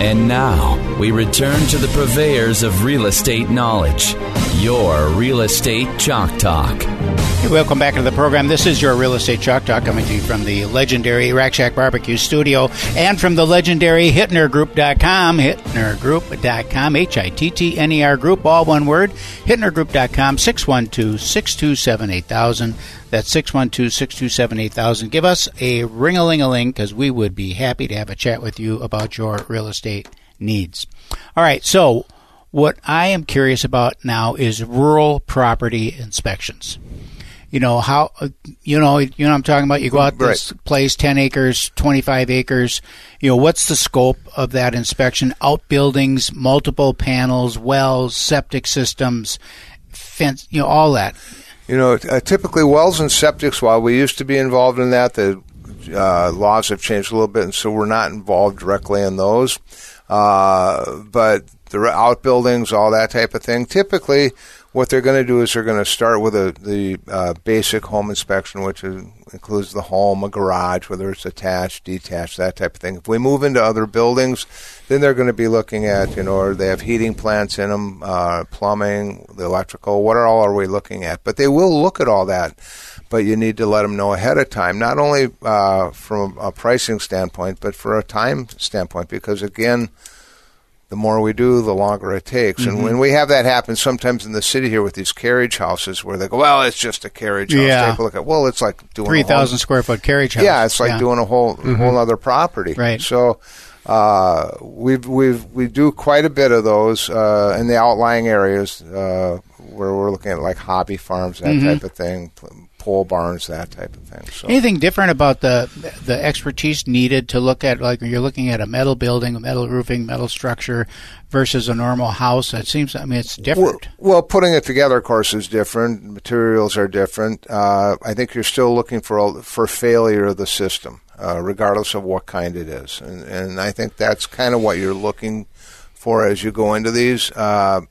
And now we return to the purveyors of real estate knowledge, your Real Estate Chalk Talk. Hey, welcome back to the program. This is your Real Estate Chalk Talk coming to you from the legendary Rack Shack Barbecue Studio and from the legendary HittnerGroup.com, HittnerGroup.com, H-I-T-T-N-E-R Group, all one word, HittnerGroup.com, 612-627-8000. That's 612-627-8000. Give us a ring-a-ling-a-ling because we would be happy to have a chat with you about your real estate needs. All right, so what I am curious about now is rural property inspections. You know how you know you know I'm talking about. You go out this place, ten acres, twenty five acres. You know what's the scope of that inspection? Outbuildings, multiple panels, wells, septic systems, fence. You know all that. You know, uh, typically wells and septics. While we used to be involved in that, the uh, laws have changed a little bit, and so we're not involved directly in those. Uh, but the outbuildings, all that type of thing. Typically, what they're going to do is they're going to start with a, the uh, basic home inspection, which is, includes the home, a garage, whether it's attached, detached, that type of thing. If we move into other buildings, then they're going to be looking at, you know, they have heating plants in them, uh, plumbing, the electrical. What are all are we looking at? But they will look at all that. But you need to let them know ahead of time, not only uh, from a pricing standpoint, but for a time standpoint, because again, the more we do, the longer it takes. Mm-hmm. And when we have that happen sometimes in the city here with these carriage houses where they go, well, it's just a carriage house. Yeah. Take a look at, well, it's like doing a Three whole- square foot carriage house. Yeah, it's like Yeah. doing a whole whole other property. Right. So uh, we've we've we do quite a bit of those uh, in the outlying areas uh, where we're looking at like hobby farms, that Mm-hmm. type of thing, pole barns, that type of thing. So Anything different about the the expertise needed to look at, like when you're looking at a metal building, a metal roofing, metal structure, versus a normal house? It seems, I mean, it's different. Well, well, putting it together, of course, is different. Materials are different. Uh, I think you're still looking for for failure of the system, uh, regardless of what kind it is, and and I think that's kind of what you're looking for as you go into these. Uh,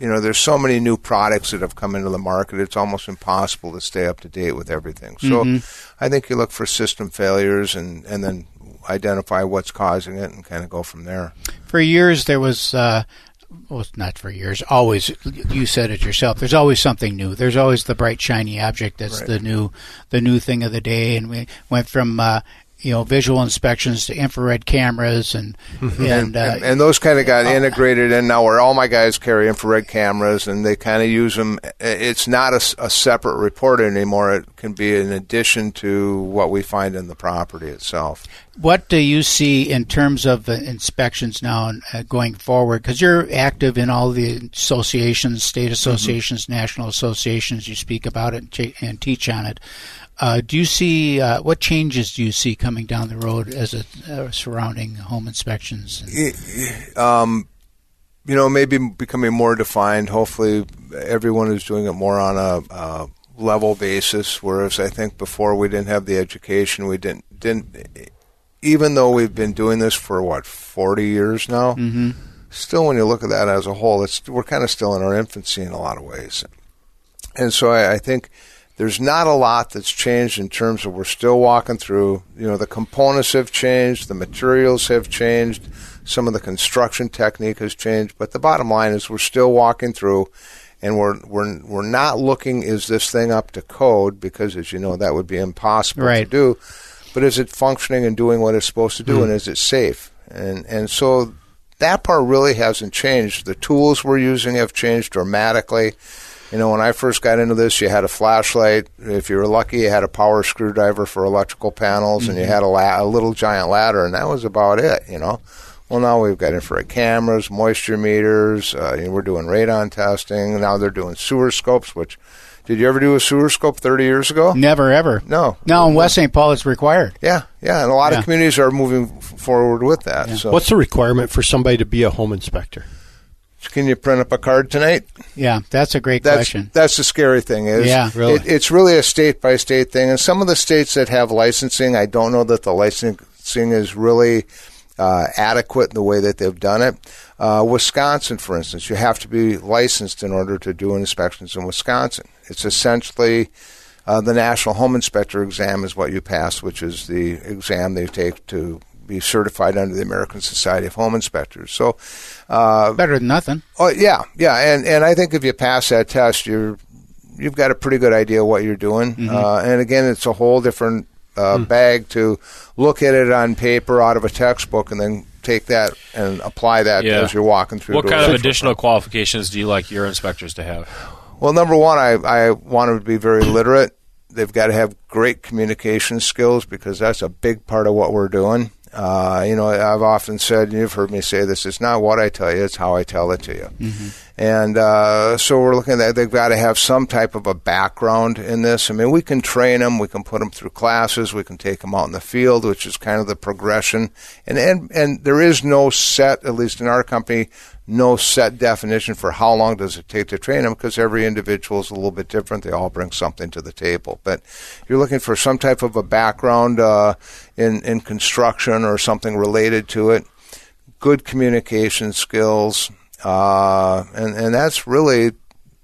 you know, there's so many new products that have come into the market. It's almost impossible to stay up to date with everything. So, I think you look for system failures and and then identify what's causing it and kind of go from there. For years, there was. Uh, well, not for years. Always, you said it yourself. There's always something new. There's always the bright, shiny object that's Right. the new, the new thing of the day. And we went from, uh, you know, visual inspections to infrared cameras, and and, uh, and, and those kind of got integrated in now where all my guys carry infrared cameras and they kind of use them it's not a separate report anymore it can be in addition to what we find in the property itself What do you see in terms of uh, inspections now and uh, going forward? Because you're active in all the associations, state associations, national associations. You speak about it and, cha- and teach on it. Uh, do you see uh, what changes do you see coming down the road as a uh, surrounding home inspections? um, you know maybe becoming more defined hopefully everyone is doing it more on a, a level basis whereas i think before we didn't have the education we didn't didn't even though we've been doing this for what 40 years now Mm-hmm. still when you look at that as a whole it's we're kind of still in our infancy in a lot of ways and so I, I think there's not a lot that's changed in terms of we're still walking through. You know the components have changed the materials have changed some of the construction technique has changed but the bottom line is we're still walking through and we're we're we're not looking is this thing up to code? Because as you know that would be impossible to do. But is it functioning and doing what it's supposed to do hmm. and is it safe? And and so that part really hasn't changed. The tools we're using have changed dramatically you know when i first got into this you had a flashlight if you were lucky you had a power screwdriver for electrical panels and you had a, la- a little giant ladder and that was about it you know well, now we've got infrared cameras, moisture meters. Uh, you know, we're doing radon testing. Now they're doing sewer scopes. Which, did you ever do a sewer scope 30 years ago? Never ever. No. Now in West St. Paul, it's required. Yeah, yeah, and a lot Yeah. of communities are moving forward with that. So, What's the requirement for somebody to be a home inspector? Can you print up a card tonight? Yeah, that's a great That's question. that's the scary thing. Is Yeah, really. it, it's really a state by state thing. And some of the states that have licensing, I don't know that the licensing is really uh, adequate in the way that they've done it. Uh, Wisconsin, for instance, you have to be licensed in order to do inspections in Wisconsin. It's essentially uh, the National Home Inspector exam is what you pass, which is the exam they take to be certified under the American Society of Home Inspectors. So, uh, Better than nothing. Oh yeah, yeah, and and I think if you pass that test, you're you've got a pretty good idea what you're doing. Mm-hmm. Uh, and again, it's a whole different uh, Hmm. bag to look at it on paper out of a textbook and then take that and apply that Yeah. as you're walking through. What kind of additional firm. qualifications do you like your inspectors to have? Well, number one, I, I want them to be very literate. They've got to have great communication skills because that's a big part of what we're doing. Uh, you know, I've often said, and you've heard me say this, it's not what I tell you, it's how I tell it to you. And uh, so we're looking at they've got to have some type of a background in this. I mean, we can train them, we can put them through classes, we can take them out in the field, which is kind of the progression. And and and there is no set, at least in our company, no set definition for how long does it take to train them because every individual is a little bit different. They all bring something to the table. But you're looking for some type of a background uh, in in construction or something related to it. Good communication skills, uh, and and that's really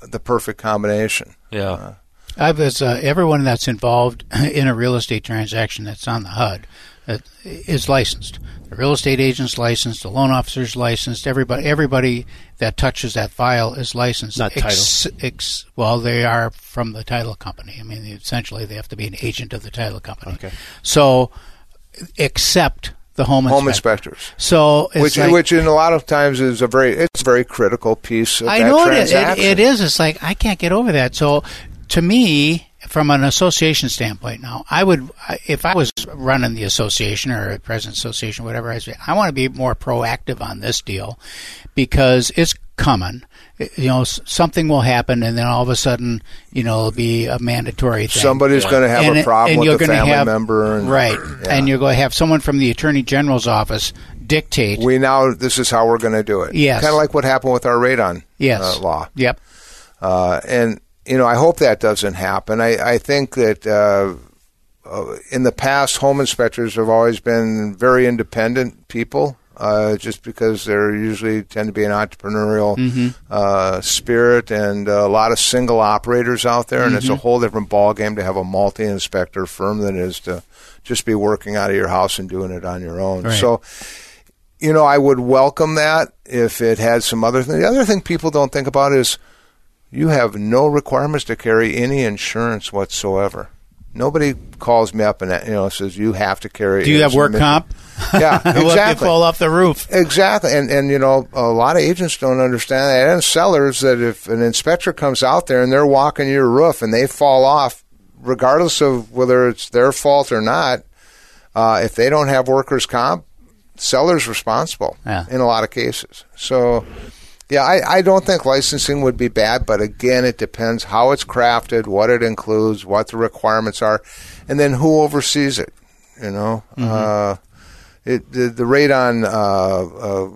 the perfect combination. Yeah. I was uh, everyone that's involved in a real estate transaction that's on the HUD uh, Uh, is licensed. The real estate agent's licensed, the loan officer's licensed. Everybody, everybody that touches that file is licensed. Not title. Ex, ex, well, they are from the title company. I mean, essentially, they have to be an agent of the title company. Okay. So, except the home Home inspector. inspectors, So, it's which like, which in a lot of times is a very it's a very critical piece of I that know it is. It, transaction. it is. It's like I can't get over that. So, to me, from an association standpoint, now I would, if I was running the association or a president association, whatever I say, I want to be more proactive on this deal because it's coming. You know, something will happen, and then all of a sudden, you know, it'll be a mandatory thing. Somebody's going to have And a problem with gonna family have- member, and, right? Yeah. And you're going to have someone from the attorney general's office dictate. we now this is how we're going to do it. Yes. kind of like what happened with our radon yes, uh, law. Yep. Uh, and you know, I hope that doesn't happen. I, I think that uh, uh, in the past, home inspectors have always been very independent people, uh, just because they're usually tend to be an entrepreneurial uh, spirit and a lot of single operators out there, and it's a whole different ballgame to have a multi-inspector firm than it is to just be working out of your house and doing it on your own. Right. So you know, I would welcome that if it had some other thing. The other thing people don't think about is you have no requirements to carry any insurance whatsoever. Nobody calls me up and you know says you have to carry. Do you have work comp? Yeah, What if you exactly. fall off the roof? Exactly, and and you know a lot of agents don't understand that, and sellers that if an inspector comes out there and they're walking your roof and they fall off, regardless of whether it's their fault or not, uh, if they don't have workers' comp, seller's responsible Yeah. in a lot of cases. So, yeah, I, I don't think licensing would be bad, but again, it depends how it's crafted, what it includes, what the requirements are, and then who oversees it. You know, uh, it, the, the radon uh, uh,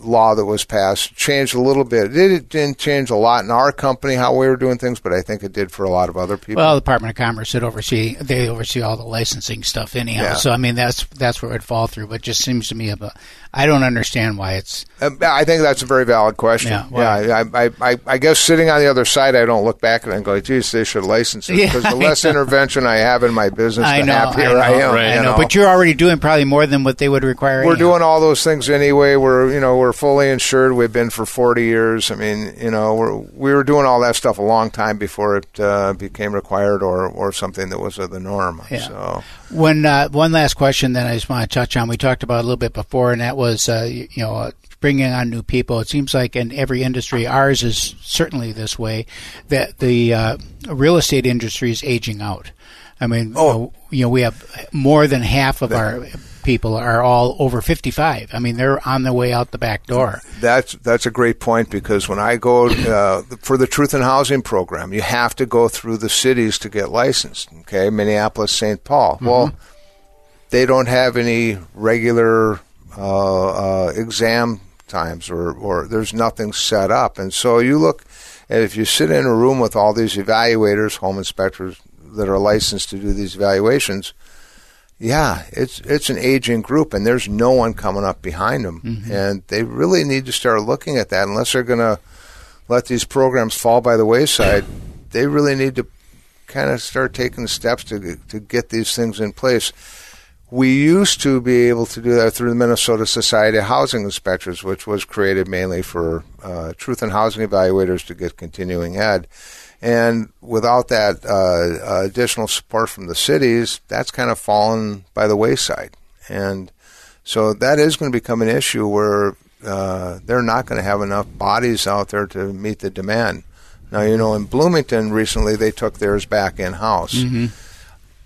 law that was passed changed a little bit. It, it didn't change a lot in our company how we were doing things, but I think it did for a lot of other people. Well, the Department of Commerce should oversee. They oversee all the licensing stuff anyhow. Yeah. So I mean, that's that's where it would fall through. But it just seems to me, about, I don't understand why it's. Uh, I think that's a very valid question. Yeah, Yeah, I, I, I, I guess sitting on the other side, I don't look back at it and go, "Geez, they should license it." Yeah, Because the less know. intervention I have in my business, I the know, happier I know, am. Right. I you know, but you're already doing probably more than what they would require. we're anyhow. doing all those things anyway. We're you know we're fully insured. We've been for forty years. I mean you know we're we were doing all that stuff a long time before it uh, became required or or something that was the norm. Yeah. So When uh, one last question that I just want to touch on, we talked about a little bit before, and that was uh, you, you know uh, bringing on new people. It seems like in every industry, ours is certainly this way, that the uh, real estate industry is aging out. I mean, Oh. you know, we have more than half of our people are all over 55. I mean, they're on their way out the back door. That's that's a great point because when I go uh, for the Truth in Housing program, you have to go through the cities to get licensed. Okay, Minneapolis, St. Paul. Well, they don't have any regular uh, uh, exam times, or, or there's nothing set up. And so you look, and if you sit in a room with all these evaluators, home inspectors that are licensed to do these evaluations, yeah, it's it's an aging group, and there's no one coming up behind them, Mm-hmm. and they really need to start looking at that. Unless they're going to let these programs fall by the wayside, they really need to kind of start taking steps to to get these things in place. We used to be able to do that through the Minnesota Society of Housing Inspectors, which was created mainly for uh, truth in housing evaluators to get continuing ed. And without that uh, additional support from the cities, that's kind of fallen by the wayside. And so that is going to become an issue where uh, they're not going to have enough bodies out there to meet the demand. Now, you know, in Bloomington recently, they took theirs back in house.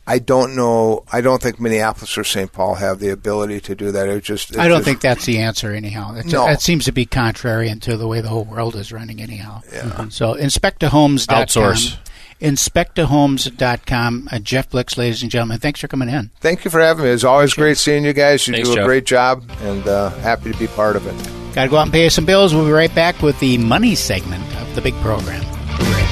I don't know. I don't think Minneapolis or St. Paul have the ability to do that. It just. it I don't just- think that's the answer, anyhow. It's, No. That seems to be contrary to the way the whole world is running, anyhow. Yeah. So, inspectahomes.com. Outsource. Inspectahomes.com. Uh, Jeff Blixt, ladies and gentlemen, thanks for coming in. Thank you for having me. It's always great seeing you guys. You Thanks, do a Jeff. great job, and uh, happy to be part of it. Got to go out and pay some bills. We'll be right back with the money segment of the big program. We'll